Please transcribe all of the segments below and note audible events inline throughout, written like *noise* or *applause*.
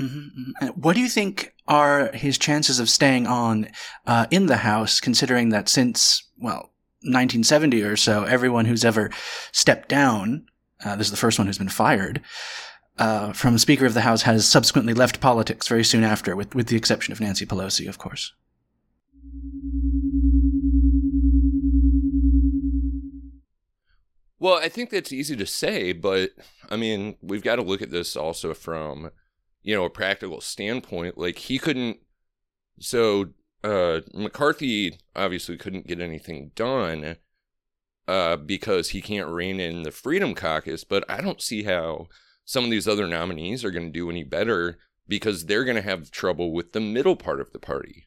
Mm-hmm. What do you think are his chances of staying on uh, in the House, considering that since, well, 1970 or so, everyone who's ever stepped down, uh, this is the first one who's been fired, uh, from Speaker of the House has subsequently left politics very soon after, with, with the exception of Nancy Pelosi, of course. Well, I think that's easy to say, but I mean, we've got to look at this also from, you know, a practical standpoint. Like he couldn't so uh McCarthy obviously couldn't get anything done uh because he can't rein in the Freedom Caucus, but I don't see how some of these other nominees are going to do any better because they're going to have trouble with the middle part of the party.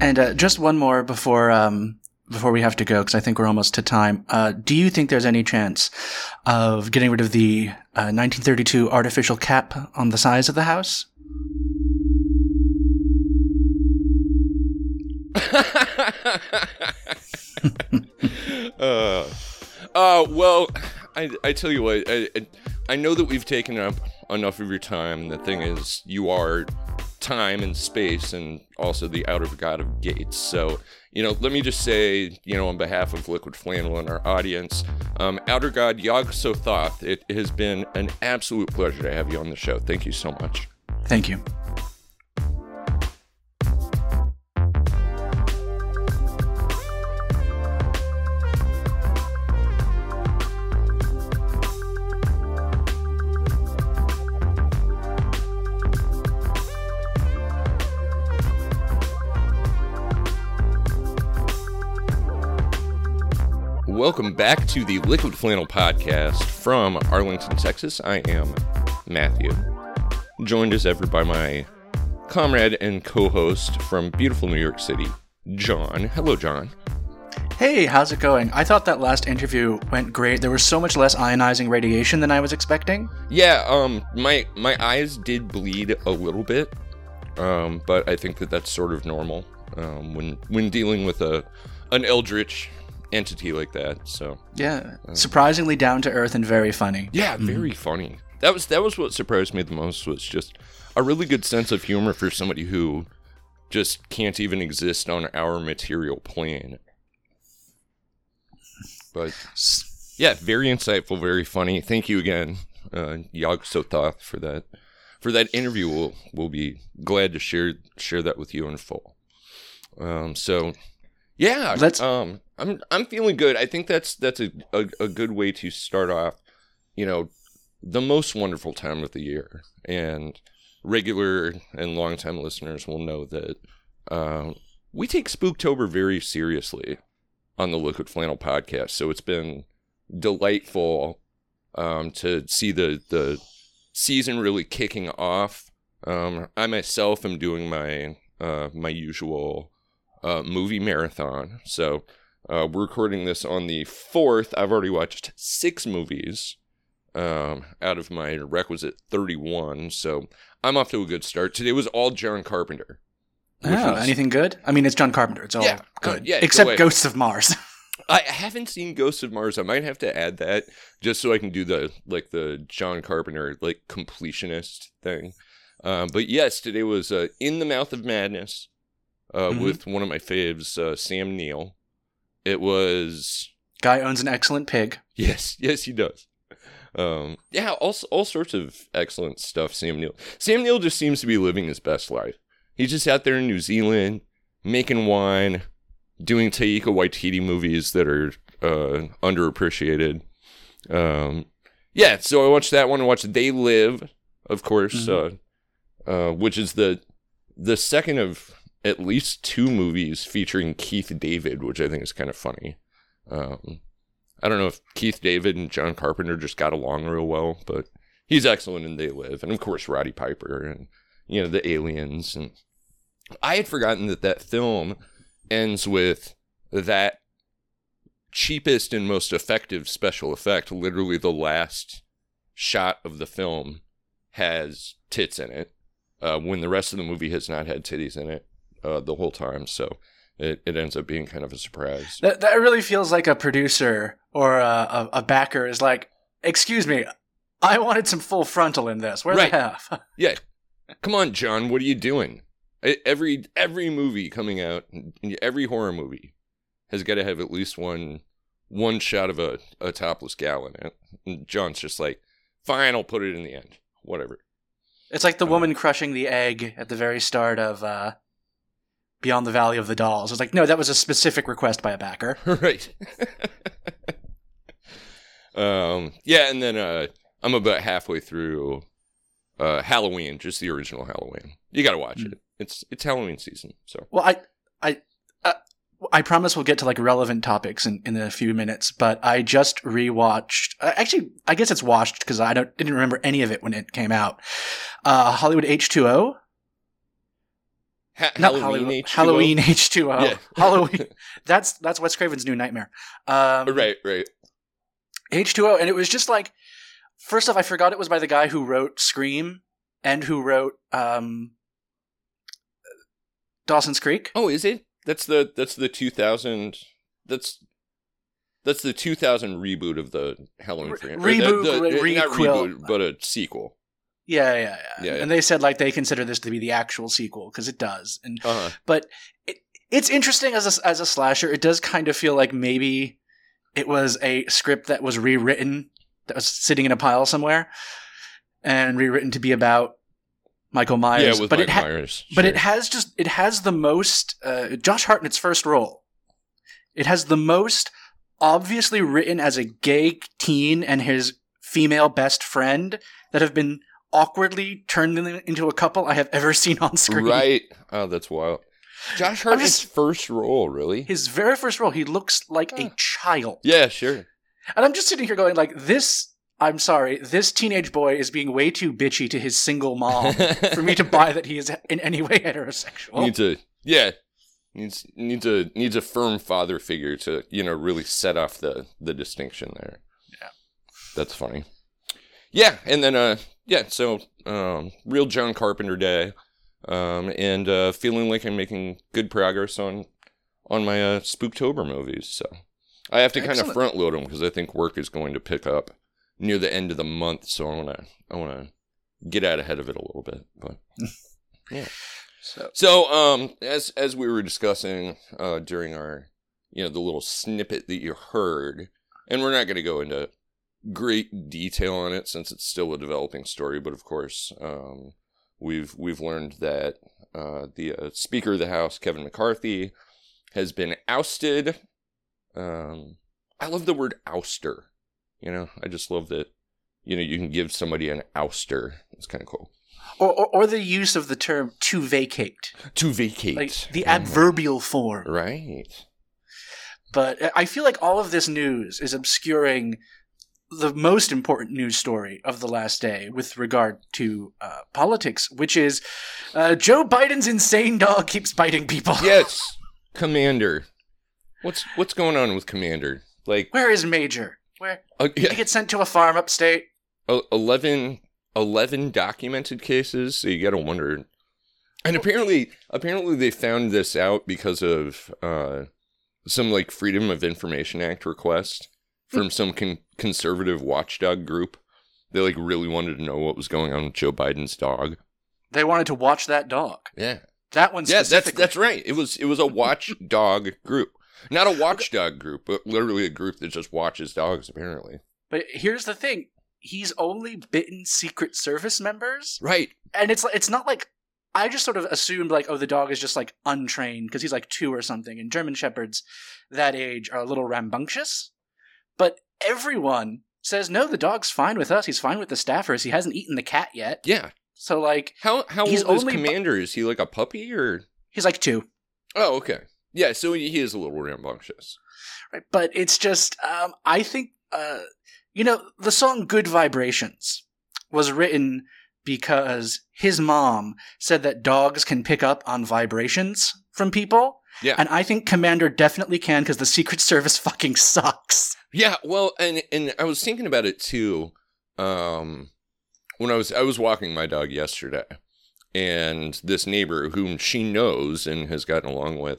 And uh, just one more before um, before we have to go, because I think we're almost to time. Uh, do you think there's any chance of getting rid of the uh, 1932 artificial cap on the size of the house? *laughs* uh, uh, well, I, I tell you what, I, I know that we've taken up enough of your time. The thing is, you are time and space and also the outer god of gates. So, you know, let me just say, you know, on behalf of Liquid Flannel and our audience, um, outer god Yog Sothoth, it has been an absolute pleasure to have you on the show. Thank you so much. Thank you. Welcome back to the Liquid Flannel Podcast from Arlington, Texas. I am Matthew, joined as ever by my comrade and co host from beautiful New York City, John. Hello, John. Hey, how's it going? I thought that last interview went great. There was so much less ionizing radiation than I was expecting. Yeah, um, my my eyes did bleed a little bit, um, but I think that that's sort of normal um, when when dealing with a an eldritch entity like that. So yeah, uh, surprisingly down to earth and very funny. Yeah, mm-hmm. very mm-hmm. funny. That was that was what surprised me the most was just a really good sense of humor for somebody who just can't even exist on our material plane. But yeah, very insightful, very funny. Thank you again, uh, Yog Sothoth, for that for that interview. We'll we'll be glad to share share that with you in full. Um, so yeah, let's. Um, I'm I'm feeling good. I think that's that's a, a, a good way to start off. You know, the most wonderful time of the year, and regular and longtime listeners will know that uh, we take Spooktober very seriously on the Liquid Flannel podcast. So it's been delightful um, to see the the season really kicking off. Um, I myself am doing my uh, my usual uh, movie marathon. So uh, we're recording this on the 4th. I've already watched six movies um, out of my requisite 31. So I'm off to a good start. Today was all John Carpenter. Oh, is... anything good? I mean, it's John Carpenter. It's all yeah, good. yeah, Except Ghosts of Mars. *laughs* I haven't seen Ghosts of Mars. I might have to add that just so I can do the like the John Carpenter like completionist thing. Um, but yes, today was uh, In the Mouth of Madness uh, mm-hmm. with one of my faves, uh, Sam Neill. It was guy owns an excellent pig. Yes, *laughs* yes, he does. Um, yeah, all all sorts of excellent stuff. Sam Neill. Sam Neill just seems to be living his best life. He's just out there in New Zealand making wine, doing Taika Waititi movies that are uh, underappreciated. Um, yeah, so I watched that one. I watched They Live, of course, mm-hmm. uh, uh, which is the the second of at least two movies featuring Keith David, which I think is kind of funny. Um, I don't know if Keith David and John Carpenter just got along real well, but he's excellent in They Live, and of course Roddy Piper and you know the aliens. And I had forgotten that that film ends with that cheapest and most effective special effect. Literally, the last shot of the film has tits in it, uh, when the rest of the movie has not had titties in it uh, the whole time. So it, it ends up being kind of a surprise. That that really feels like a producer or a, a, backer is like, excuse me, I wanted some full frontal in this. Where's Right. the half? *laughs* Yeah, come on, John, what are you doing? Every every movie coming out, every horror movie has got to have at least one one shot of a, a topless gal in it. And John's just like, fine, I'll put it in the end. Whatever. It's like the Uh. woman crushing the egg at the very start of uh, Beyond the Valley of the Dolls. I was like, no, that was a specific request by a backer. *laughs* right. *laughs* um. Yeah, and then uh, I'm about halfway through uh Halloween, just the original Halloween. You got to watch Mm. it. It's it's Halloween season, so Well, I, I, uh, I promise we'll get to like relevant topics in, in a few minutes. But I just rewatched. Uh, actually, I guess it's watched because I don't didn't remember any of it when it came out. Uh, Hollywood H two O, ha- not Halloween Hollywood, H2O? Halloween H two O, Yeah. *laughs* Halloween. That's that's Wes Craven's new nightmare. Um, right, right. H two O, and it was just like. First off, I forgot it was by the guy who wrote Scream and who wrote um, Dawson's Creek. Oh, is it? That's the that's the 2000 that's that's the 2000 reboot of the Halloween Re- franchise. reboot, the, re- not reboot, but a sequel. Yeah, yeah, yeah. Yeah, yeah. And they said like they consider this to be the actual sequel because it does. And Uh-huh. but it, it's interesting as a, as a slasher. It does kind of feel like maybe it was a script that was rewritten that was sitting in a pile somewhere and rewritten to be about Michael Myers. Yeah, with but Mike it ha- Myers. but it has just it has the most uh, Josh Hartnett's first role. It has the most obviously written as a gay teen and his female best friend that have been awkwardly turned in- into a couple I have ever seen on screen. Right. Oh, that's wild. Josh Hartnett's just- first role, really? His very first role, he looks like a child. yeah, sure. And I'm just sitting here going like this I'm sorry, this teenage boy is being way too bitchy to his single mom *laughs* for me to buy that he is in any way heterosexual. needs a yeah needs needs a needs a firm father figure to you know really set off the the distinction there Yeah. that's funny yeah and then uh yeah so um real john carpenter day um and uh feeling like i'm making good progress on on my uh spooktober movies so i have to kind of front load them because i think work is going to pick up near the end of the month so i want to i want to get out ahead of it a little bit but *laughs* yeah. so so, um, as as we were discussing uh, during our, you know, the little snippet that you heard, and we're not going to go into great detail on it since it's still a developing story, but of course, um, we've we've learned that uh, the uh, Speaker of the House, Kevin McCarthy, has been ousted. Um, I love the word ouster. You know, I just love that. You know, you can give somebody an ouster. It's kind of cool. or, or or the use of the term to vacate. To vacate. Like the Mhm. adverbial form. Right. But I feel like all of this news is obscuring the most important news story of the last day with regard to uh, politics, which is uh, Joe Biden's insane dog keeps biting people. *laughs* yes, Commander. What's what's going on with Commander? Like, Where is Major? Where uh, did he get sent to a farm upstate? uh, 11, 11 documented cases. So you got to wonder. And apparently, apparently they found this out because of uh, some like Freedom of Information Act request from some con- conservative watchdog group. They like really wanted to know what was going on with Joe Biden's dog. They wanted to watch that dog. Yeah, That one yeah, that's that's right. It was it was a watchdog group, not a watchdog group, but literally a group that just watches dogs. Apparently, But here's the thing: he's only bitten Secret Service members, right? and it's it's not like I just sort of assumed like, oh, the dog is just like untrained because he's like two or something, and German shepherds that age are a little rambunctious. But everyone says no, the dog's fine with us. He's fine with the staffers. He hasn't eaten the cat yet. Yeah. So like, How how He's old is only bu- Commander? Is he like a puppy or? he's like two, Oh, okay. Yeah, so he he is a little rambunctious. right? But it's just, um, I think, uh, you know, the song "Good Vibrations" was written because his mom said that dogs can pick up on vibrations from people. Yeah. And I think Commander definitely can because the Secret Service *laughs* fucking sucks. Yeah, well, and and I was thinking about it too. Um, when I was I was walking my dog yesterday, and this neighbor whom she knows and has gotten along with,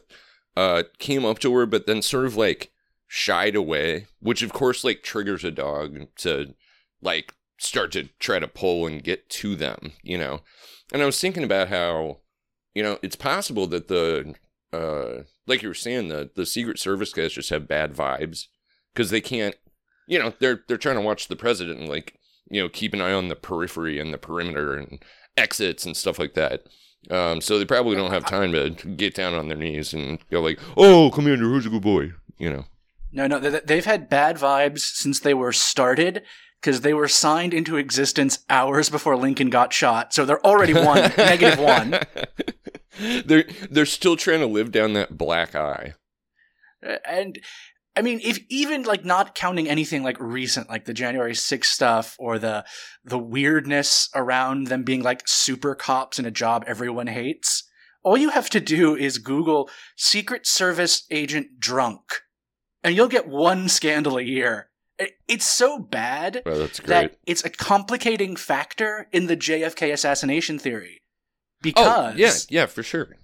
uh, came up to her, but then sort of like shied away, which of course like triggers a dog to like start to try to pull and get to them, you know. And I was thinking about how, you know, it's possible that the uh like you were saying, the the Secret Service guys just have bad vibes because they can't, you know, they're they're trying to watch the president and like, you know, keep an eye on the periphery and the perimeter and exits and stuff like that. Um, so they probably don't have time to get down on their knees and go like, "Oh, Commander, who's a good boy?" You know. No, no, they- they've had bad vibes since they were started because they were signed into existence hours before Lincoln got shot. So they're already one, *laughs* negative one. *laughs* they're they're still trying to live down that black eye. Uh, and I mean, if even like not counting anything like recent, like the January 6th stuff or the the weirdness around them being like super cops in a job everyone hates, all you have to do is Google Secret Service agent drunk, and you'll get one scandal a year. It's so bad Well, that's great. that it's a complicating factor in the JFK assassination theory. Oh, Because yeah, yeah, for sure.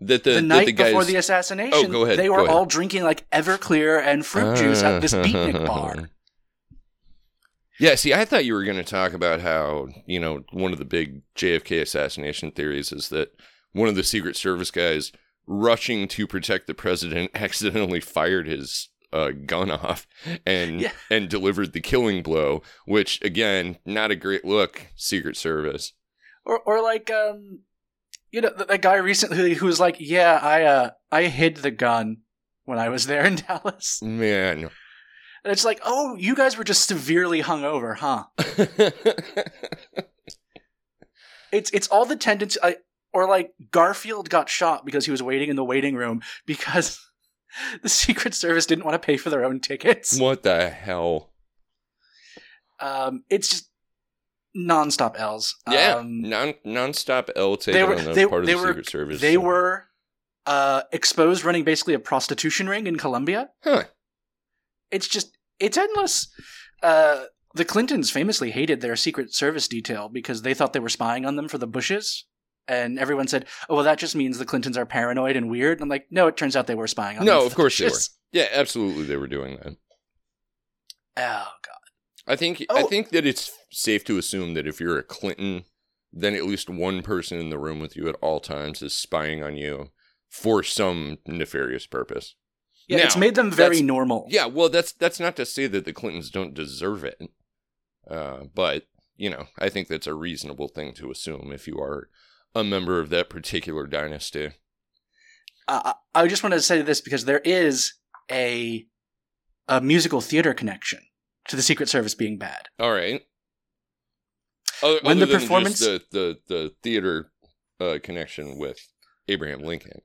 That the, the night the guys, before the assassination, Oh, go ahead, they were ahead. all drinking like Everclear and fruit juice at this beatnik *laughs* bar. Yeah, see, I thought you were going to talk about how, you know, one of the big JFK assassination theories is that one of the Secret Service guys rushing to protect the president *laughs* accidentally fired his uh, gun off and Yeah. and delivered the killing blow, which again, not a great look, Secret Service. Or, or like, um, you know, that, that guy recently who was like, "Yeah, I, uh, I hid the gun when I was there in *laughs* Dallas." Man. And it's like, oh, you guys were just severely hungover, huh? *laughs* It's it's all the tendency, I, or like Garfield got shot because he was waiting in the waiting room because *laughs* the Secret Service didn't want to pay for their own tickets. what the hell? Um, it's just nonstop L's. Yeah, um, non nonstop L they taken were on the they, part of the were Secret Service. they were uh, exposed running basically a prostitution ring in Colombia. Huh. It's just it's endless. Uh, the Clintons famously hated their Secret Service detail because they thought they were spying on them for the Bushes. And everyone said, "Oh, well, that just means the Clintons are paranoid and weird." And I'm like, "No, it turns out they were spying on them." No, of the course they were. Yeah, absolutely, they were doing that. Oh god. I think I Oh. think that it's safe to assume that if you're a Clinton, then at least one person in the room with you at all times is spying on you for some nefarious purpose. Yeah, Now, it's made them very normal. Yeah, well, that's that's not to say that the Clintons don't deserve it, uh, but you know, I think that's a reasonable thing to assume if you are a member of that particular dynasty. Uh, I just wanted to say this because there is a a musical theater connection to the Secret Service being bad. All right. Other, When other the performance- the the the theater uh, connection with Abraham Lincoln,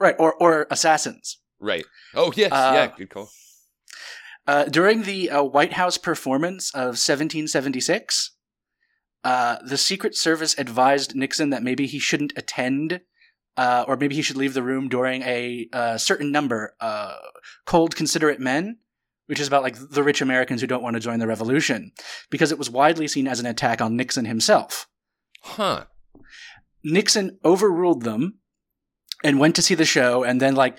Right, or or assassins. right? Oh yes, Uh, yeah, good call. Uh, during the uh, White House performance of 1776, uh, the Secret Service advised Nixon that maybe he shouldn't attend, uh, or maybe he should leave the room during a certain number, uh, Cool Considerate Men, which is about like the rich Americans who don't want to join the revolution, because it was widely seen as an attack on Nixon himself. Huh? Nixon overruled them and went to see the show and then like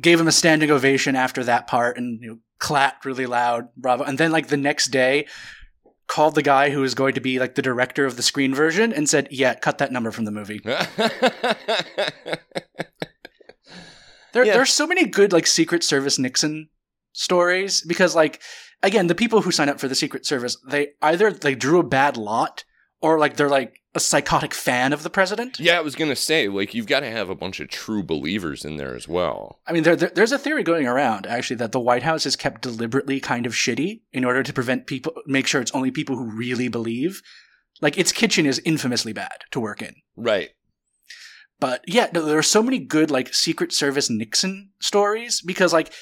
gave him a standing ovation after that part and you know, clapped really loud bravo and then like the next day called the guy who was going to be like the director of the screen version and said yeah cut that number from the movie *laughs* there, Yeah. there's so many good like secret service nixon stories because like again the people who sign up for the secret service they either they drew a bad lot or like they're like a psychotic fan of the president yeah, I was gonna say like you've got to have a bunch of true believers in there as well. I mean, there, there, there's a theory going around actually that the White House is kept deliberately kind of shitty in order to prevent people, make sure it's only people who really believe. Like its kitchen is infamously bad to work in. Right. But yeah, no, there are so many good like Secret Service Nixon stories because like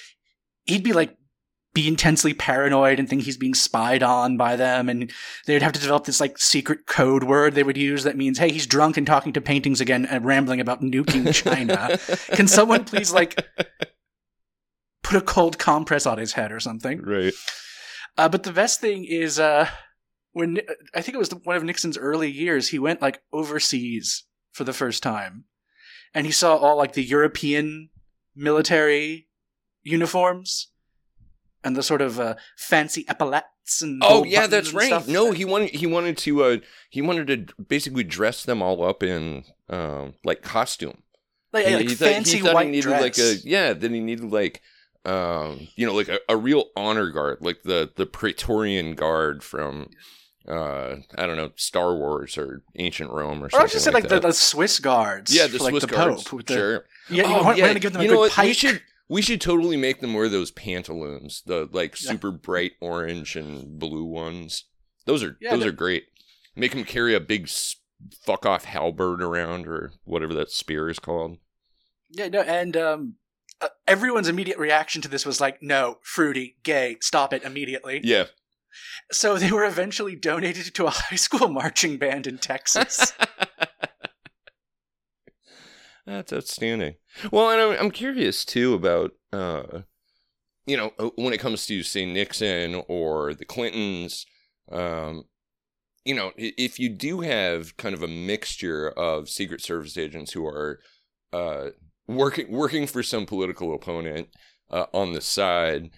he'd be like be intensely paranoid and think he's being spied on by them and they'd have to develop this like secret code word they would use that means hey he's drunk and talking to paintings again and rambling about nuking China. *laughs* Can someone please like put a cold compress on his head or something? Right. Uh, but the best thing is uh, when I think it was one of Nixon's early years, he went like overseas for the first time, and he saw all like the European military uniforms and the sort of uh, fancy epaulets and Oh yeah, that's right. stuff. No, he wanted he wanted to uh he wanted to basically dress them all up in um like costume. like, He- like he thought- fancy he thought white he needed dress. like a yeah, then he needed like um you know like a, a real honor guard, like the the Praetorian guard from uh I don't know Star Wars or ancient Rome or or something. I was just say like, the, the Swiss guards. yeah, the like, Swiss the guards. Pope with the, sure. Yeah, you Oh, yeah. we're gonna give them you a know good what? pike. We should we should totally make them wear those pantaloons, the like super bright orange and blue ones. Those are Yeah, those they're- are great. Make them carry a big fuck off halberd around or whatever that spear is called. Yeah, no, and um, uh, everyone's immediate reaction to this was like, "No, fruity, gay, stop it immediately." Yeah. So they were eventually donated to a high school *laughs* marching band in Texas. *laughs* That's outstanding. Well, and I'm, I'm curious too about, uh, you know, uh, when it comes to say Nixon or the Clintons, um, you know, if you do have kind of a mixture of Secret Service agents who are uh, working working for some political opponent uh, on the side,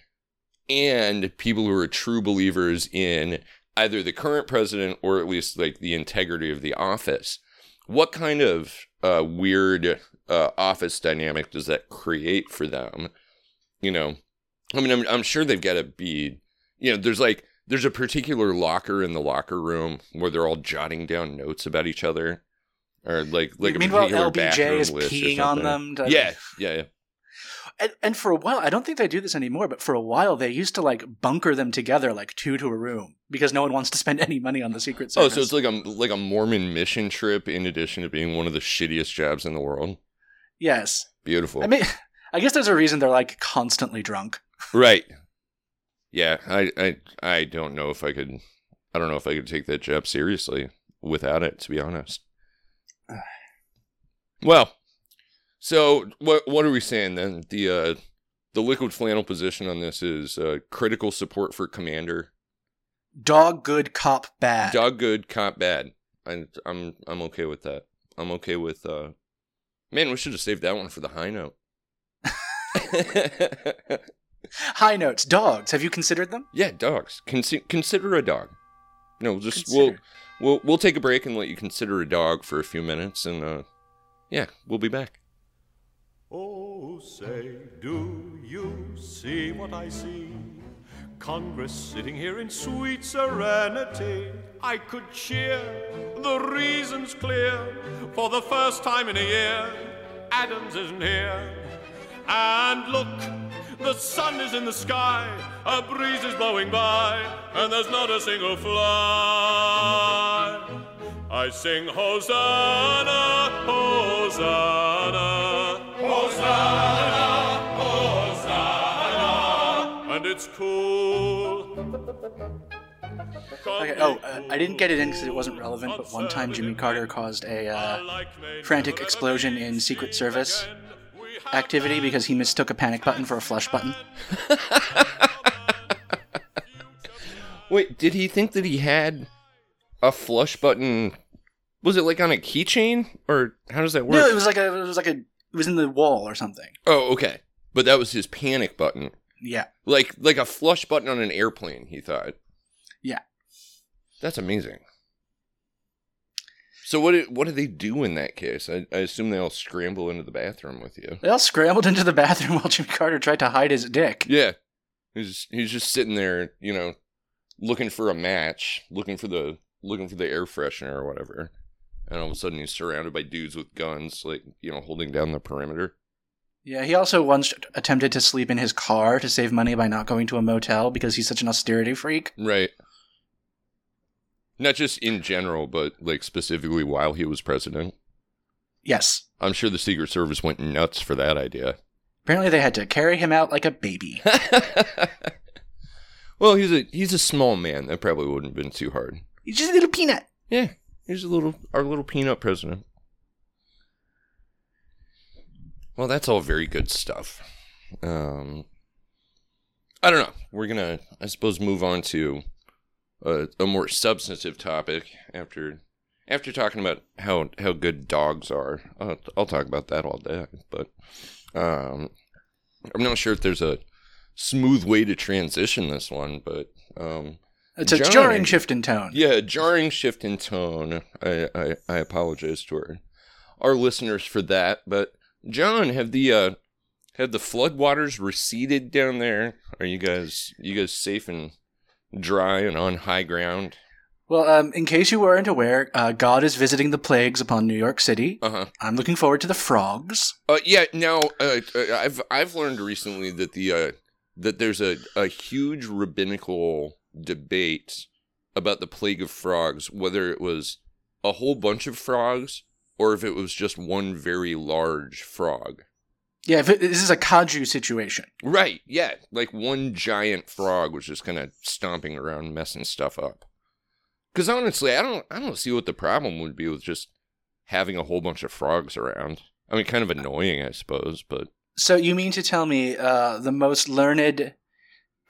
and people who are true believers in either the current president or at least like the integrity of the office, what kind of uh, weird uh, office dynamic does that create for them? You know, I mean, I'm, I'm sure they've got to be, you know, there's like, there's a particular locker in the locker room where they're all jotting down notes about each other. Or like, like a Meanwhile, particular LBJ is peeing on them. to- Yeah, yeah, yeah. And, and for a while, I don't think they do this anymore. But for a while, they used to like bunker them together, like two to a room, because no one wants to spend any money on the Secret Service. Oh, so it's like a like a Mormon mission trip in addition to being one of the shittiest jobs in the world. yes. Beautiful. I mean, *laughs* I guess there's a reason they're like constantly drunk. Right. Yeah, I, I I don't know if I could I don't know if I could take that job seriously without it, to be honest. *sighs* Well, so what what are we saying then? The uh the liquid flannel position on this is uh, critical support for commander. Dog good, cop bad. Dog good, cop bad. I, I'm I'm okay with that. I'm okay with. uh Man, we should have saved that one for the high note. *laughs* High notes. Dogs. Have you considered them? Yeah, dogs. Consi- consider a dog. No, just Consider. we'll we'll we'll take a break and let you consider a dog for a few minutes, and uh, yeah, we'll be back. Oh, say, do you see what I see? Congress sitting here in sweet serenity. I could cheer, the reason's clear. For the first time in a year, Adams isn't here. And look, the sun is in the sky, a breeze is blowing by, and there's not a single fly. I sing Hosanna, Hosanna, Okay, oh, uh, I didn't get it in because it wasn't relevant, but one time Jimmy Carter caused a uh, frantic explosion in Secret Service activity because he mistook a panic button for a flush button. *laughs* *laughs* Wait, did he think that he had a flush button? Was it like on a keychain, or how does that work? No, it was like a, it was like a, it was in the wall or something. oh, okay, but that was his panic button, Yeah, like like a flush button on an airplane. He thought. Yeah. that's amazing. So what did what do they do in that case? I, I assume they all scramble into the bathroom with you. they all scrambled *laughs* into the bathroom while Jimmy Carter tried to hide his dick. Yeah, he's he's just sitting there, you know, looking for a match, looking for the looking for the air freshener or whatever, and all of a sudden he's surrounded by dudes with guns, like you know, holding down the perimeter. Yeah, he also once attempted to sleep in his car to save money by not going to a motel because he's such an austerity freak. Right. Not just in general, but like specifically while he was president. Yes. I'm sure the Secret Service went nuts for that idea. Apparently, they had to carry him out like a baby. *laughs* *laughs* well, he's a he's a small man. That probably wouldn't have been too hard. He's just a little peanut. Yeah, he's a little our little peanut president. Well, that's all very good stuff. Um, I don't know. We're gonna, I suppose, move on to a, a more substantive topic after after talking about how how good dogs are. I'll, I'll talk about that all day. But um, I'm not sure if there's a smooth way to transition this one, but um, It's a John. jarring shift in tone. yeah, a jarring shift in tone. I, I, I apologize to our, our listeners for that. But John, have the uh, have the floodwaters receded down there? Are you guys you guys safe and dry and on high ground? Well, um, in case you weren't aware, uh, God is visiting the plagues upon New York City. Uh huh. I'm looking forward to the frogs. Uh, yeah. Now, uh, uh, I've I've learned recently that the uh, that there's a, a huge rabbinical debate about the plague of frogs, whether it was a whole bunch of frogs or if it was just one very large frog. Yeah, if it, this is a kaiju situation. Right. Yeah. Like one giant frog was just kind of stomping around, messing stuff up. Because honestly, I don't I don't see what the problem would be with just having a whole bunch of frogs around. I mean, kind of annoying, I suppose, but. So you mean to tell me uh, the most learned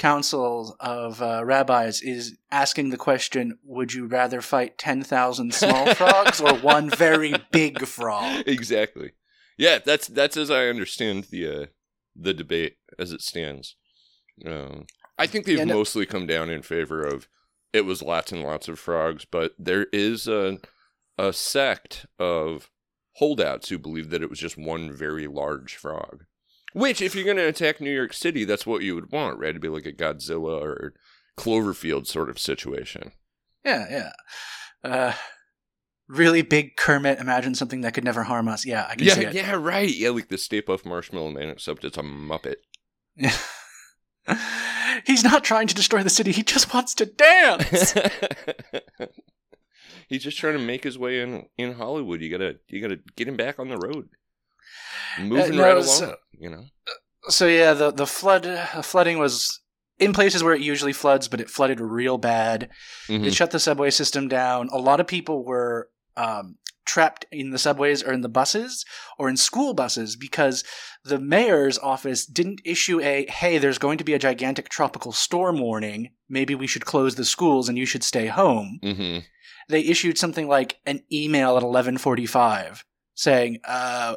council of uh, rabbis is asking the question: Would you rather fight ten thousand small *laughs* frogs or one very big frog? exactly. Yeah, that's that's as I understand the uh, the debate as it stands. Um, I think they've Yeah, no- mostly come down in favor of it was lots and lots of frogs, but there is a a sect of holdouts who believe that it was just one very large frog. Which, if you're going to attack New York City, that's what you would want, right? To be like a Godzilla or Cloverfield sort of situation. Yeah, yeah. Uh, really big Kermit. Imagine something that could never harm us. Yeah, I can see Yeah, it. yeah, right. Yeah, like the Stay Puft Marshmallow Man, except it's a Muppet. Yeah. *laughs* He's not trying to destroy the city. He just wants to dance. *laughs* He's just trying to make his way in in Hollywood. You gotta you gotta get him back on the road, moving no, right along. so- you know. so yeah, the the flood uh, flooding was in places where it usually floods, but it flooded real bad. Mhm. It shut the subway system down. A lot of people were um, trapped in the subways or in the buses or in school buses because the mayor's office didn't issue a hey, there's going to be a gigantic tropical storm warning. Maybe we should close the schools and you should stay home. Mhm. They issued something like an email at 11:45 saying, uh,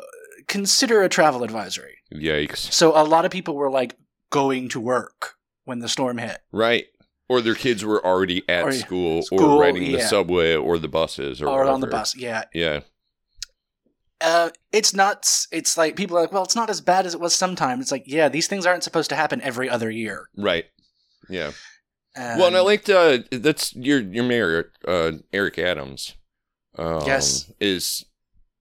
"Consider a travel advisory." Yikes! So a lot of people were like going to work when the storm hit. Right. Or their kids were already at Or- school, school, or riding the subway or the buses or, or on the bus. Yeah, Yeah. uh, it's nuts. It's like people are like, well, it's not as bad as it was sometimes. It's like, yeah, these things aren't supposed to happen every other year. Right. Yeah. Um, well, and I liked uh, that's your your mayor, uh, Eric Adams. Um, Yes. is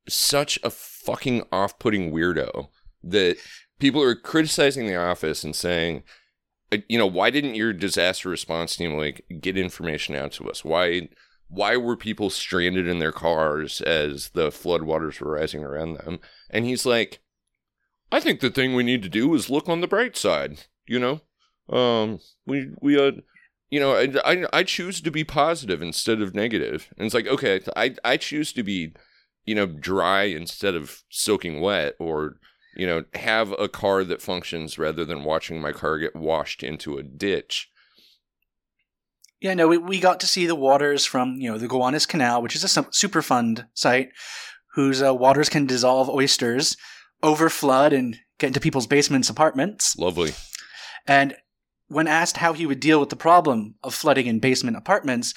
such a fucking off-putting weirdo that people are criticizing the office and saying, uh, you know, why didn't your disaster response team like get information out to us? Why why were people stranded in their cars as the floodwaters were rising around them? And he's like, I think the thing we need to do is look on the bright side. You know, um, we we uh, you know, I, I I choose to be positive instead of negative. And it's like, okay, I I choose to be, you know, dry instead of soaking wet, or you know, have a car that functions rather than watching my car get washed into a ditch. yeah, no, we, we got to see the waters from you know the Gowanus Canal, which is a su- super fund site whose uh, waters can dissolve oysters, over flood, and get into people's basements, apartments. Lovely. And when asked how he would deal with the problem of flooding in basement apartments,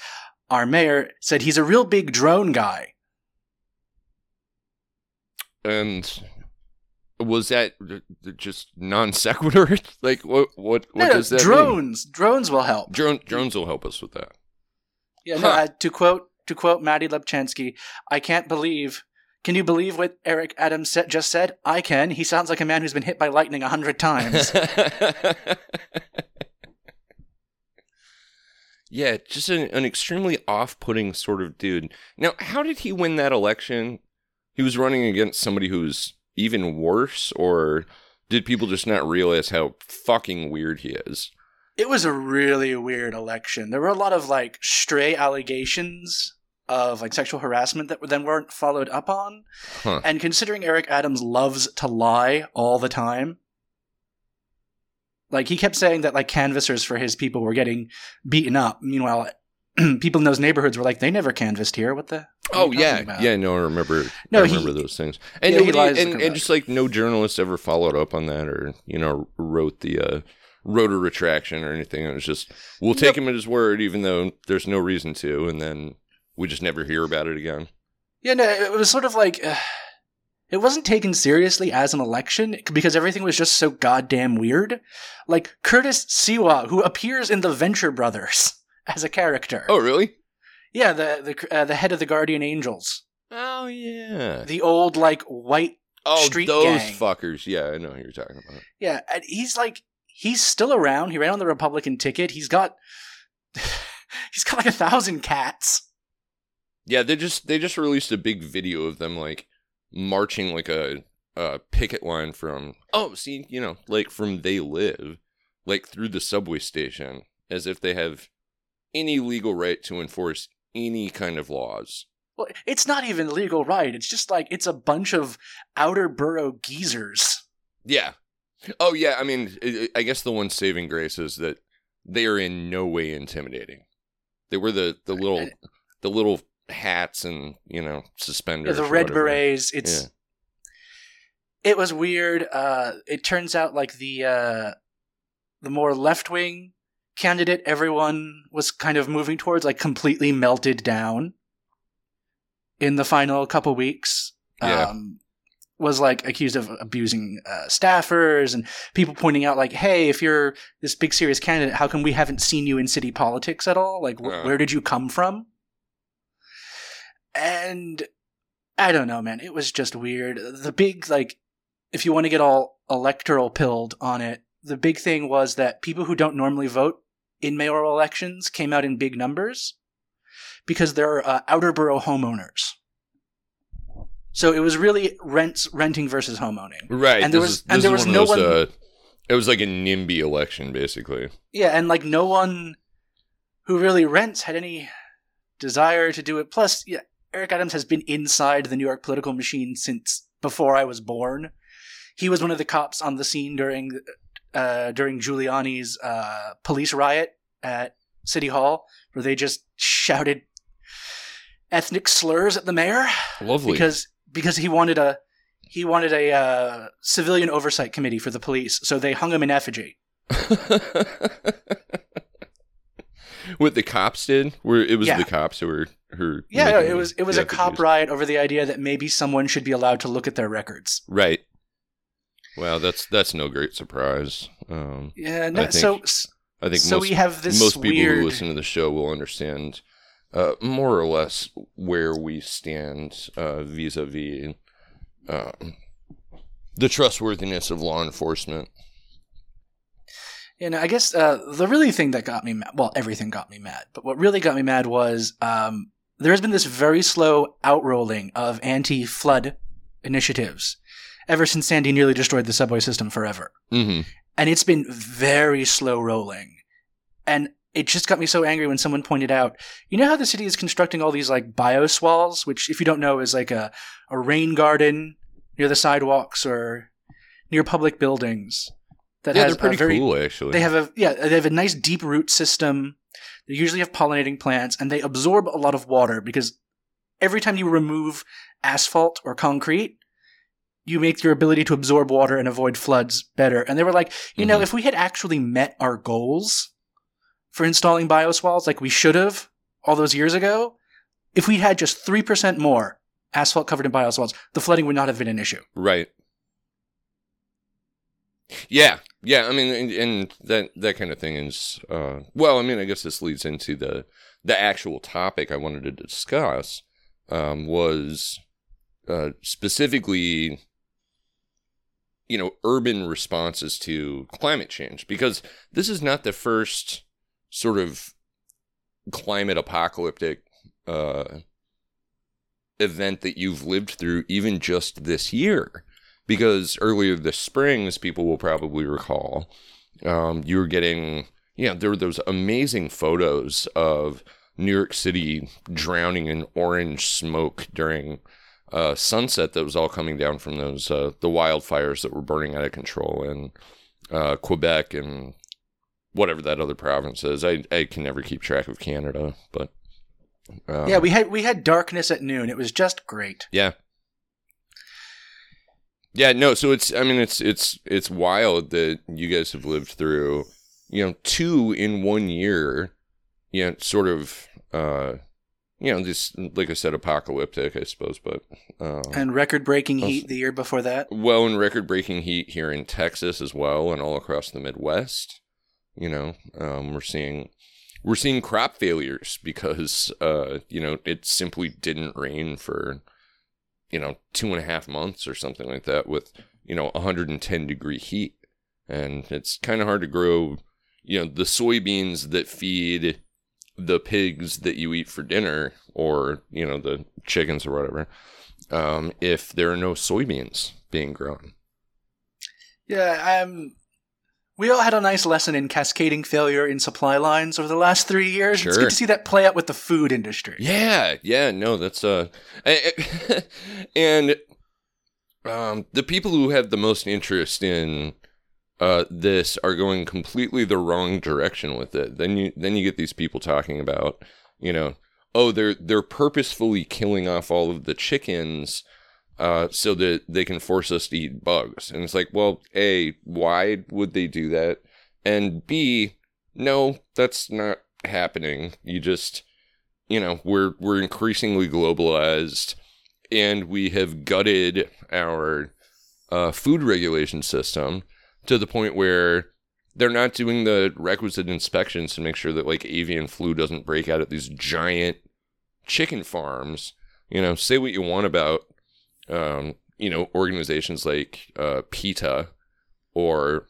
our mayor said he's a real big drone guy. And was that th- th- just non sequitur? *laughs* like what what what No, no, does that mean? drones, drones will help. Drone drones will help us with that. Yeah, no, Huh. uh, to quote to quote Mattie Lubchansky, I can't believe. Can you believe what Eric Adams sa- just said? I can. He sounds like a man who's been hit by lightning a hundred times. *laughs* yeah, just an, an extremely off-putting sort of dude. Now, how did he win that election? He was running against somebody who's even worse, or did people just not realize how fucking weird he is? it was a really weird election. There were a lot of like stray allegations of like sexual harassment that then weren't followed up on. Huh. And considering Eric Adams loves to lie all the time, like he kept saying that like canvassers for his people were getting beaten up. Meanwhile, *clears throat* people in those neighborhoods were like, they never canvassed here. What the? what Oh yeah, about?" yeah. No, I remember. No, I he- remember those things. And yeah, nobody, and, and just like no journalist ever followed up on that, or you know, wrote the uh, wrote a retraction or anything. It was just we'll take him at his word, even though there's no reason to, and then we just never hear about it again. Yeah, no, it was sort of like uh, it wasn't taken seriously as an election because everything was just so goddamn weird. Like Curtis Sliwa, who appears in the Venture Brothers as a character. Oh, really? yeah, the the uh, the head of the Guardian Angels, Oh yeah. the old like white. Oh, street those gang. fuckers. Yeah, I know who you're talking about. Yeah, and he's like he's still around. He ran on the Republican ticket. He's got *laughs* he's got like a thousand cats. Yeah, they just they just released a big video of them like marching like a a picket line from oh see you know like from they live like through the subway station as if they have any legal right to enforce any kind of laws. Well, it's not even legal right. It's just like it's a bunch of outer borough geezers. Yeah. Oh yeah. I mean, I guess the one saving grace is that they are in no way intimidating. They were the the little the little hats and you know Yeah, suspenders. the red berets. It's Yeah. it was weird. Uh, it turns out like the uh, the more left wing candidate everyone was kind of moving towards, like completely melted down in the final couple weeks. Yeah. Um, was like accused of abusing uh, staffers and people pointing out like, hey, if you're this big serious candidate, how come we haven't seen you in city politics at all? Like, wh- Uh. where did you come from? And I don't know, man. It was just weird. The big, like, if you want to get all electoral pilled on it, the big thing was that people who don't normally vote in mayoral elections came out in big numbers because they're uh, outer borough homeowners. So it was really rents, renting versus homeowning. Right. And there this was- is- and there was one no those, one- Uh, it was like a NIMBY election, basically. Yeah, and like no one who really rents had any desire to do it. Plus, yeah, Eric Adams has been inside the New York political machine since before I was born. He was one of the cops on the scene during uh, during Giuliani's uh, police riot at City Hall, where they just shouted ethnic slurs at the mayor Lovely. because because he wanted a he wanted a uh, civilian oversight committee for the police, so they hung him in effigy. *laughs* what the cops did, where it was Yeah. the cops who were who. Yeah, it was it was a cop riot over the idea that maybe someone should be allowed to look at their records. Right. Well, that's that's no great surprise. Um, Yeah, no, think so I think so most we have this most people weird. who listen to the show will understand uh, more or less where we stand uh, vis-a-vis uh, the trustworthiness of law enforcement. You know, I guess uh, the really thing that got me mad, well, everything got me mad, but what really got me mad was um, there has been this very slow outrolling of anti flood initiatives ever since Sandy nearly destroyed the subway system forever. hmm And it's been very slow rolling. And it just got me so angry when someone pointed out, you know how the city is constructing all these like bioswales, which if you don't know is like a, a rain garden near the sidewalks or near public buildings that Yeah, has they're pretty very cool, actually. they have a yeah, they have a nice deep root system. They usually have pollinating plants and they absorb a lot of water because every time you remove asphalt or concrete, you make your ability to absorb water and avoid floods better. And they were like, you know, Mhm. if we had actually met our goals for installing bioswales like we should have all those years ago, if we had just 3% more asphalt covered in bioswales, the flooding would not have been an issue. Right. Yeah, yeah. I mean, and, and that that kind of thing is uh, well. I mean, I guess this leads into the the actual topic I wanted to discuss um, was uh, specifically, you know, urban responses to climate change because this is not the first sort of climate apocalyptic uh, event that you've lived through, even just this year. Because earlier this spring, as people will probably recall, um, you were getting, yeah, there were those amazing photos of New York City drowning in orange smoke during uh, sunset that was all coming down from those uh, the wildfires that were burning out of control in uh, Quebec and whatever that other province is. I I can never keep track of Canada, but um, yeah, we had we had darkness at noon. It was just great. yeah. Yeah, no, so it's I mean it's it's it's wild that you guys have lived through, you know, two in one year, you know, sort of uh you know, just like I said, apocalyptic, I suppose, but um, And record breaking heat the year before that. well, in record-breaking heat here in Texas as well, and all across the Midwest. You know, um, we're seeing we're seeing crop failures because uh, you know it simply didn't rain for you know two and a half months or something like that with you know 110 degree heat, and it's kind of hard to grow you know the soybeans that feed the pigs that you eat for dinner or you know the chickens or whatever um, if there are no soybeans being grown. Yeah, um, we all had a nice lesson in cascading failure in supply lines over the last three years. sure. It's good to see that play out with the food industry. Yeah, yeah, no, that's uh, *laughs* and um, the people who have the most interest in uh this are going completely the wrong direction with it. Then you then you get these people talking about, you know, oh they're they're purposefully killing off all of the chickens uh so that they can force us to eat bugs. And it's like, well, A, why would they do that? And B, no, that's not happening. You just you know, we're we're increasingly globalized and we have gutted our uh, food regulation system to the point where they're not doing the requisite inspections to make sure that like avian flu doesn't break out at these giant chicken farms. You know, say what you want about um, you know, organizations like uh, PETA or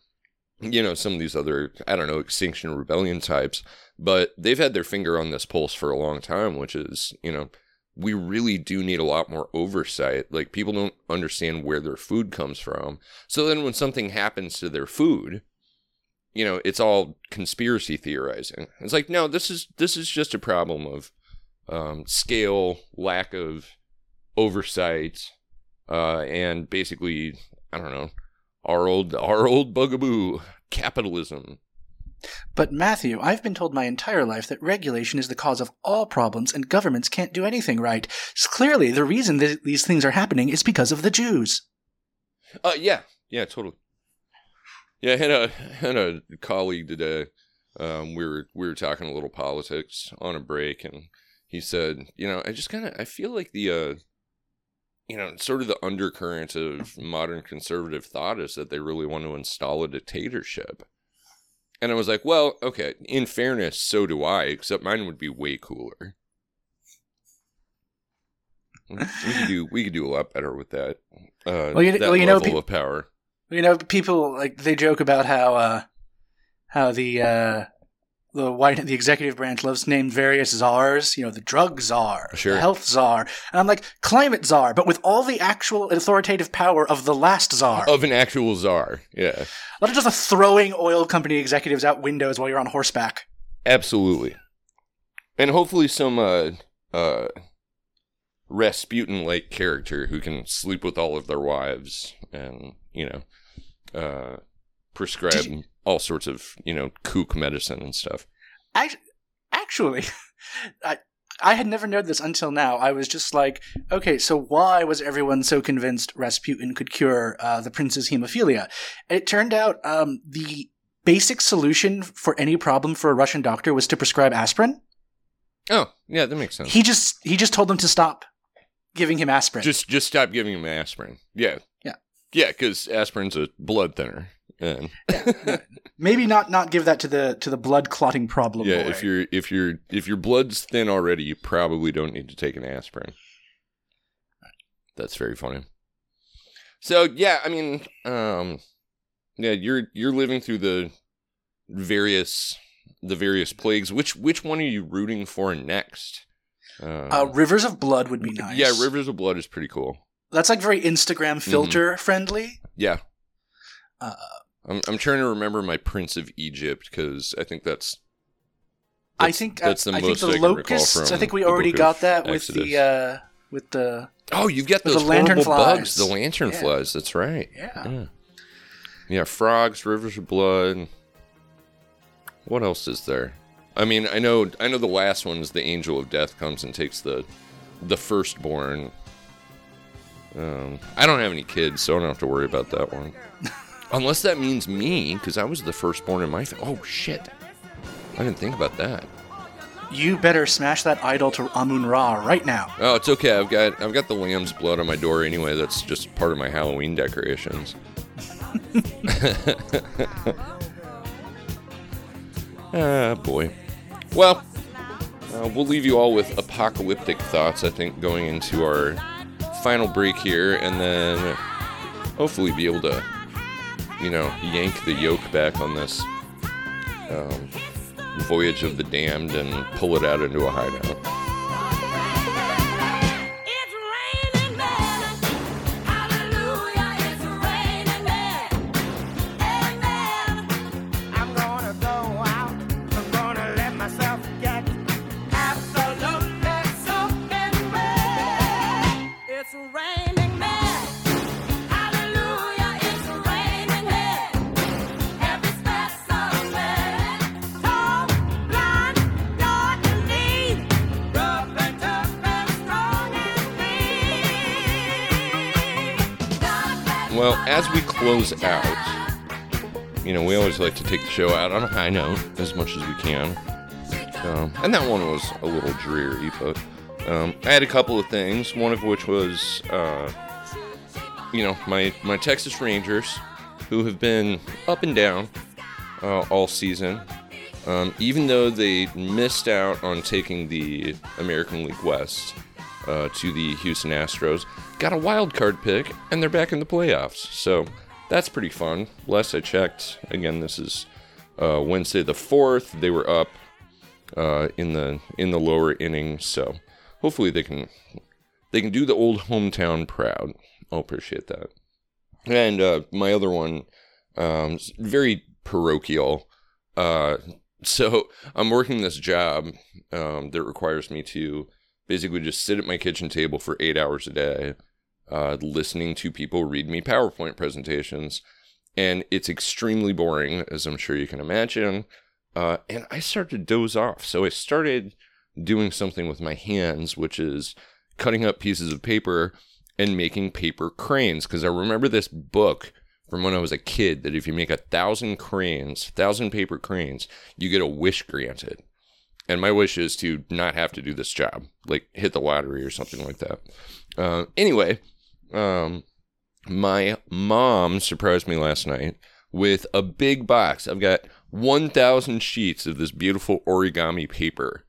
you know, some of these other I don't know, extinction rebellion types, but they've had their finger on this pulse for a long time, which is, you know, we really do need a lot more oversight. Like people don't understand where their food comes from. So then when something happens to their food, you know, it's all conspiracy theorizing. It's like, no, this is this is just a problem of um, scale, lack of oversight, uh, and basically, I don't know, our old our old bugaboo, capitalism. But Matthew, I've been told my entire life that regulation is the cause of all problems and governments can't do anything right. S- Clearly, the reason that these things are happening is because of the Jews. Uh, yeah, yeah, totally. Yeah, I had a had a colleague today. Um, we were we were talking a little politics on a break, and he said, you know, I just kind of I feel like the uh, you know, sort of the undercurrent of modern conservative thought is that they really want to install a dictatorship. And I was like, well, okay, in fairness, so do I, except mine would be way cooler. We could do we could do a lot better with that. Uh, Well, you- that well, you know, level peop- of power. You know, people like they joke about how uh, how the uh, the white the executive branch loves to name various czars. You know, the drug czar, Sure. the health czar, and I'm like climate czar, but with all the actual authoritative power of the last czar. of an actual czar. Yeah, Not just a throwing oil company executives out windows while you're on horseback. absolutely. And hopefully some uh uh Rasputin like character who can sleep with all of their wives and, you know, uh prescribe all sorts of, you know, kook medicine and stuff. Act- Actually, *laughs* I I had never known this until now. I was just like, okay, so why was everyone so convinced Rasputin could cure uh, the prince's hemophilia? And it turned out um, the basic solution for any problem for a Russian doctor was to prescribe aspirin. Oh, yeah, that makes sense. He just he just told them to stop giving him aspirin. Just just stop giving him aspirin. Yeah. Yeah. Yeah, cuz aspirin's a blood thinner. And Maybe not not give that to the to the blood clotting problem. yeah, if you're if you're if your blood's thin already, you probably don't need to take an aspirin. That's very funny. So yeah, I mean, um, yeah, you're you're living through the various the various plagues. Which which one are you rooting for next? Um, uh, rivers of blood would be nice. yeah, Rivers of Blood is pretty cool. That's like very Instagram filter friendly. Yeah, Uh, I'm I'm trying to remember my Prince of Egypt because I think that's. I think that's the I, I think the I locusts. I think we already got that with the uh, with the Oh, you've got those the lantern bugs, the lantern Yeah. flies. That's right. yeah. Yeah. Yeah, frogs, rivers of blood. what else is there? I mean, I know I know the last one is the angel of death comes and takes the the firstborn. Um, I don't have any kids, so I don't have to worry about that one. *laughs* Unless that means me, because I was the firstborn in my family. Oh shit! I didn't think about that. You better smash that idol to Amun Ra right now. Oh, it's okay. I've got I've got the lamb's blood on my door anyway. That's just part of my Halloween decorations. *laughs* ah, boy. Well, uh, we'll leave you all with apocalyptic thoughts. I think going into our final break here, and then hopefully be able to, you know, yank the yoke back on this um, voyage of the damned and pull it out into a hideout. Close out, you know, we always like to take the show out on a high note as much as we can. Um, and that one was a little dreary, but um, I had a couple of things. One of which was, uh, you know, my my Texas Rangers, who have been up and down uh, all season. Um, even though they missed out on taking the American League West uh, to the Houston Astros, got a wild card pick, and they're back in the playoffs. So that's pretty fun. Last I checked, again, this is uh, Wednesday the fourth. They were up uh, in the in the lower inning, so hopefully they can they can do the old hometown proud. I'll appreciate that. And uh, my other one, um, very parochial. Uh, so I'm working this job um, that requires me to basically just sit at my kitchen table for eight hours a day, uh, listening to people read me PowerPoint presentations. And it's extremely boring, as I'm sure you can imagine. Uh, and I started to doze off. So I started doing something with my hands, which is cutting up pieces of paper and making paper cranes. Because I remember this book from when I was a kid that if you make a thousand cranes, thousand paper cranes, you get a wish granted. And my wish is to not have to do this job, like hit the lottery or something like that. Uh, anyway, um, my mom surprised me last night with a big box. I've got 1,000 sheets of this beautiful origami paper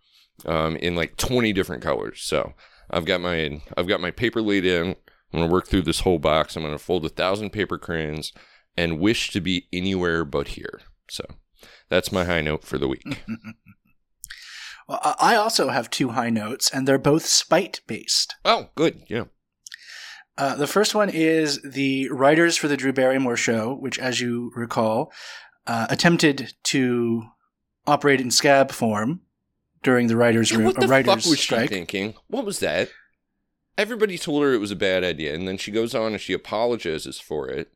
um, in like 20 different colors. So I've got my I've got my paper laid in. I'm gonna work through this whole box. I'm gonna fold a thousand paper cranes and wish to be anywhere but here. So that's my high note for the week. *laughs* Well, I I also have two high notes, and they're both spite based. oh, good. Yeah. Uh, the first one is the writers for the Drew Barrymore show, which, as you recall, uh, attempted to operate in scab form during the writers' Yeah, room, what the uh, writers' fuck was strike. she thinking? What was that? Everybody told her it was a bad idea, and then she goes on and she apologizes for it.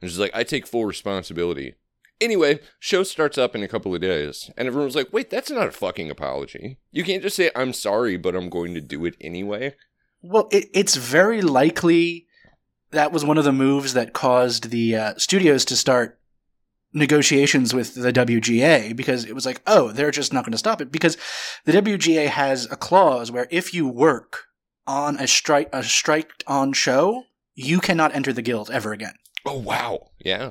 And she's like, I take full responsibility. Anyway, show starts up in a couple of days, and everyone's like, wait, that's not a fucking apology. You can't just say, I'm sorry, but I'm going to do it anyway. Well, it, it's very likely that was one of the moves that caused the uh, studios to start negotiations with the WGA because it was like, oh, they're just not going to stop it because the WGA has a clause where if you work on a strike a strike on show, you cannot enter the guild ever again. Oh, wow. Yeah.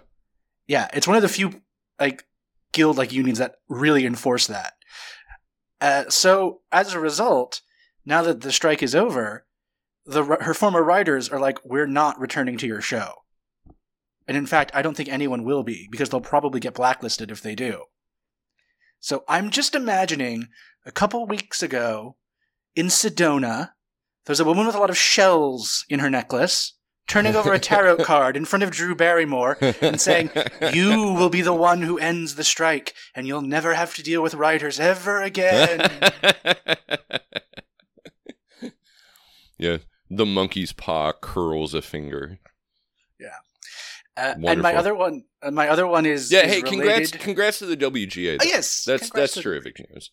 Yeah, it's one of the few like guild like unions that really enforce that. Uh, so as a result, now that the strike is over, the her former writers are like, "We're not returning to your show," and in fact, I don't think anyone will be because they'll probably get blacklisted if they do. So I'm just imagining a couple weeks ago in Sedona, there's a woman with a lot of shells in her necklace turning over a tarot *laughs* card in front of Drew Barrymore and saying, You will be the one who ends the strike, and you'll never have to deal with writers ever again. *laughs* yeah. The monkey's paw curls a finger. Uh, and my other one, uh, my other one is Yeah, is hey, congrats, related- congrats to the WGA. Oh, though. yes, that's that's to- terrific news.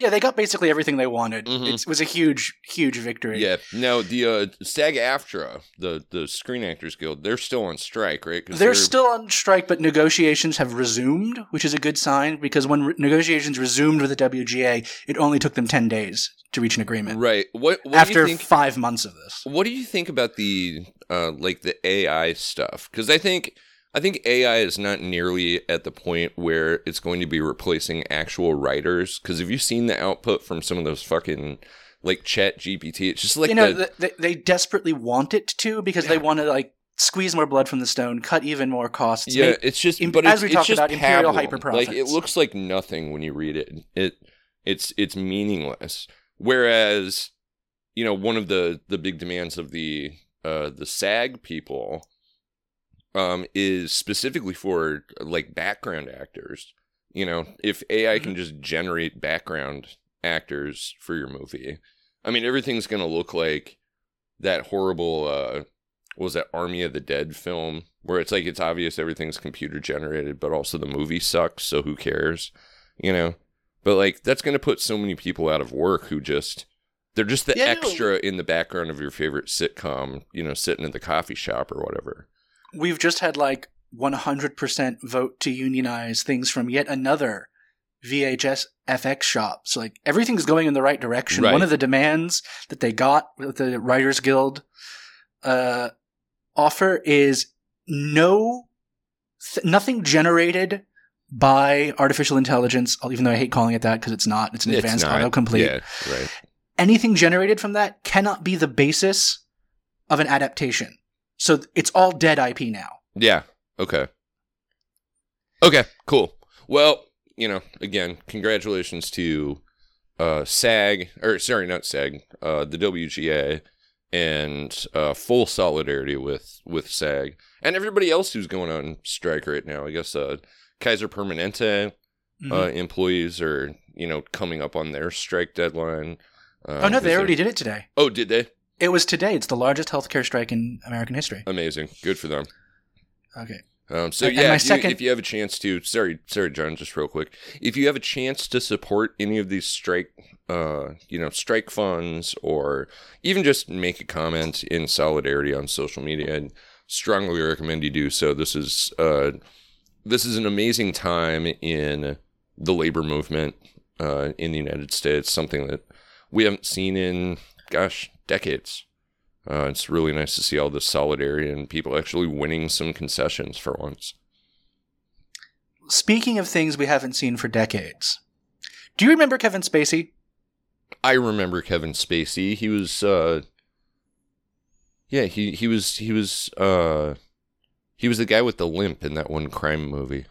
Yeah, they got basically everything they wanted. Mhm. It was a huge, huge victory. Yeah. Now the uh, SAG-AFTRA, the the Screen Actors Guild, they're still on strike, right? 'Cause They're still on strike, but negotiations have resumed, which is a good sign because when re- negotiations resumed with the WGA, it only took them 10 days to reach an agreement right. What, what after do you think? five months of this. What do you think about the uh, like the AI stuff? Because I think I think AI is not nearly at the point where it's going to be replacing actual writers. Because have you seen the output from some of those fucking like Chat GPT? It's just like you know, the, th- they, they desperately want it to because they want to, like, squeeze more blood from the stone, cut even more costs. yeah, make- it's just im- but as it's, we talked just about, imperial pablum. Like it looks like nothing when you read it. It it's it's meaningless. Whereas, you know, one of the the big demands of the uh the SAG people um is specifically for like background actors. You know, if AI Mm-hmm. can just generate background actors for your movie, I mean everything's gonna look like that horrible uh what was that Army of the Dead film where it's like it's obvious everything's computer generated, but also the movie sucks, so who cares? You know? But like that's gonna put so many people out of work who just they're just the Yeah, no. extra in the background of your favorite sitcom, you know, sitting at the coffee shop or whatever. We've just had, like, 100% vote to unionize things from yet another VHS FX shop. So, like, everything's going in the right direction. Right. One of the demands that they got with the Writers Guild uh, offer is no, th- nothing generated by artificial intelligence, even though I hate calling it that because it's not. It's an It's advanced not- autocomplete. Yeah, right. Anything generated from that cannot be the basis of an adaptation. So it's all dead IP now. Yeah. Okay. Okay, cool. Well, you know, again, congratulations to uh SAG or sorry, not SAG, uh the WGA and uh full solidarity with with SAG and everybody else who's going on strike right now. I guess uh Kaiser Permanente Mhm. uh employees are, you know, coming up on their strike deadline. Uh, oh no, they already did it today. Oh, did they? It was today. It's the largest healthcare strike in American history. Amazing. Good for them. Okay. Um, so And- yeah, my if, second- you, if you have a chance to, sorry, sorry, John, just real quick, if you have a chance to support any of these strike, uh, you know, strike funds, or even just make a comment in solidarity on social media, I'd strongly recommend you do so. This is, uh, this is an amazing time in the labor movement uh, in the United States. Something that we haven't seen in, gosh, decades. Uh, it's really nice to see all this solidarity and people actually winning some concessions for once. Speaking of things we haven't seen for decades, do you remember Kevin Spacey? I remember Kevin Spacey. He was, uh, yeah, he he was he was uh, he was the guy with the limp in that one crime movie.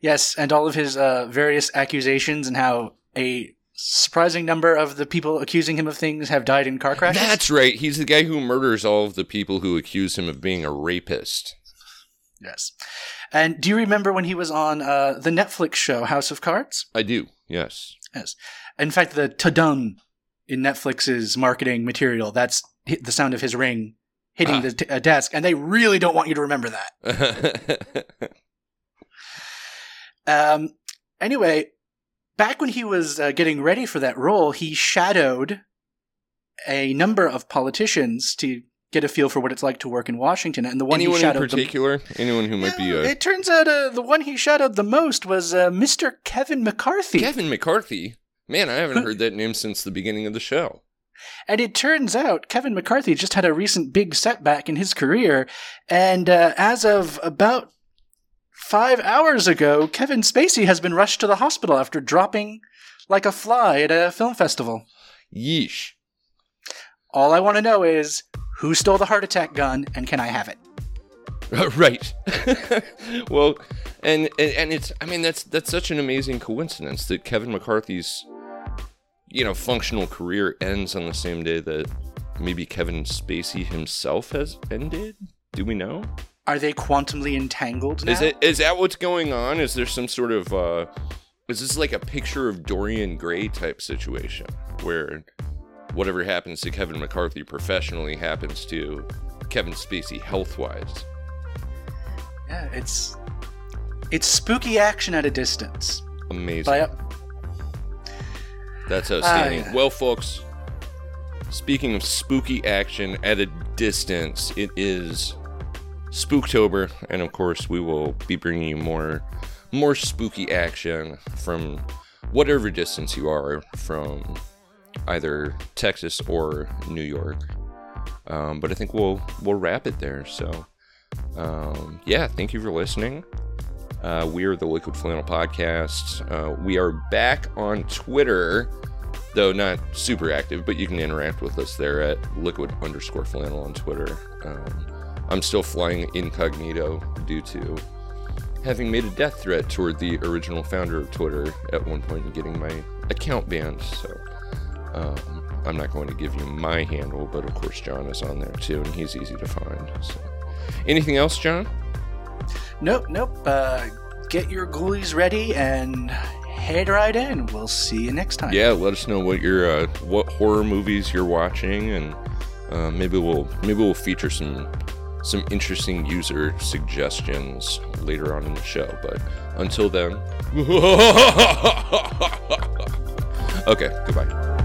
Yes, and all of his uh, various accusations and how a surprising number of the people accusing him of things have died in car crashes. That's right. He's the guy who murders all of the people who accuse him of being a rapist. yes. And do you remember when he was on uh, the Netflix show House of Cards? I do. Yes. Yes. In fact, the ta-dung in Netflix's marketing material, that's the sound of his ring hitting Ah. the t- desk, and they really don't want you to remember that. *laughs* Um, anyway, back when he was uh, getting ready for that role, he shadowed a number of politicians to get a feel for what it's like to work in Washington. And the one Anyone he in shadowed the- particular? Anyone who might be Yeah, uh, It turns out uh, the one he shadowed the most was uh, Mr. Kevin McCarthy. Kevin McCarthy? Man, I haven't heard that name since the beginning of the show. And it turns out Kevin McCarthy just had a recent big setback in his career. And uh, as of about five hours ago, Kevin Spacey has been rushed to the hospital after dropping like a fly at a film festival. Yeesh. All I want to know is who stole the heart attack gun and can I have it? *laughs* right. *laughs* well, and, and and it's I mean that's that's such an amazing coincidence that Kevin McCarthy's you know functional career ends on the same day that maybe Kevin Spacey himself has ended. Do we know? Are they quantumly entangled now? Is it is that what's going on? Is there some sort of uh is this like a picture of Dorian Gray type situation where whatever happens to Kevin McCarthy professionally happens to Kevin Spacey health wise? Yeah, it's it's spooky action at a distance. Amazing. That's outstanding. yeah. Well, folks, speaking of spooky action at a distance, it is Spooktober, and of course, we will be bringing you more, more spooky action from whatever distance you are from either Texas or New York. Um, but I think we'll we'll wrap it there. So, um, yeah, thank you for listening. Uh, we are the Liquid Flannel Podcast. Uh, we are back on Twitter, though not super active, but you can interact with us there at liquid underscore flannel on Twitter. Um, I'm still flying incognito due to having made a death threat toward the original founder of Twitter at one point and getting my account banned. So um, I'm not going to give you my handle, but of course John is on there too, and he's easy to find. So, anything else, John? nope, nope. Uh, get your ghoulies ready and head right in. We'll see you next time. Yeah, let us know what your uh, what horror movies you're watching, and uh, maybe we'll maybe we'll feature some some interesting user suggestions later on in the show. But until then, *laughs* okay, goodbye.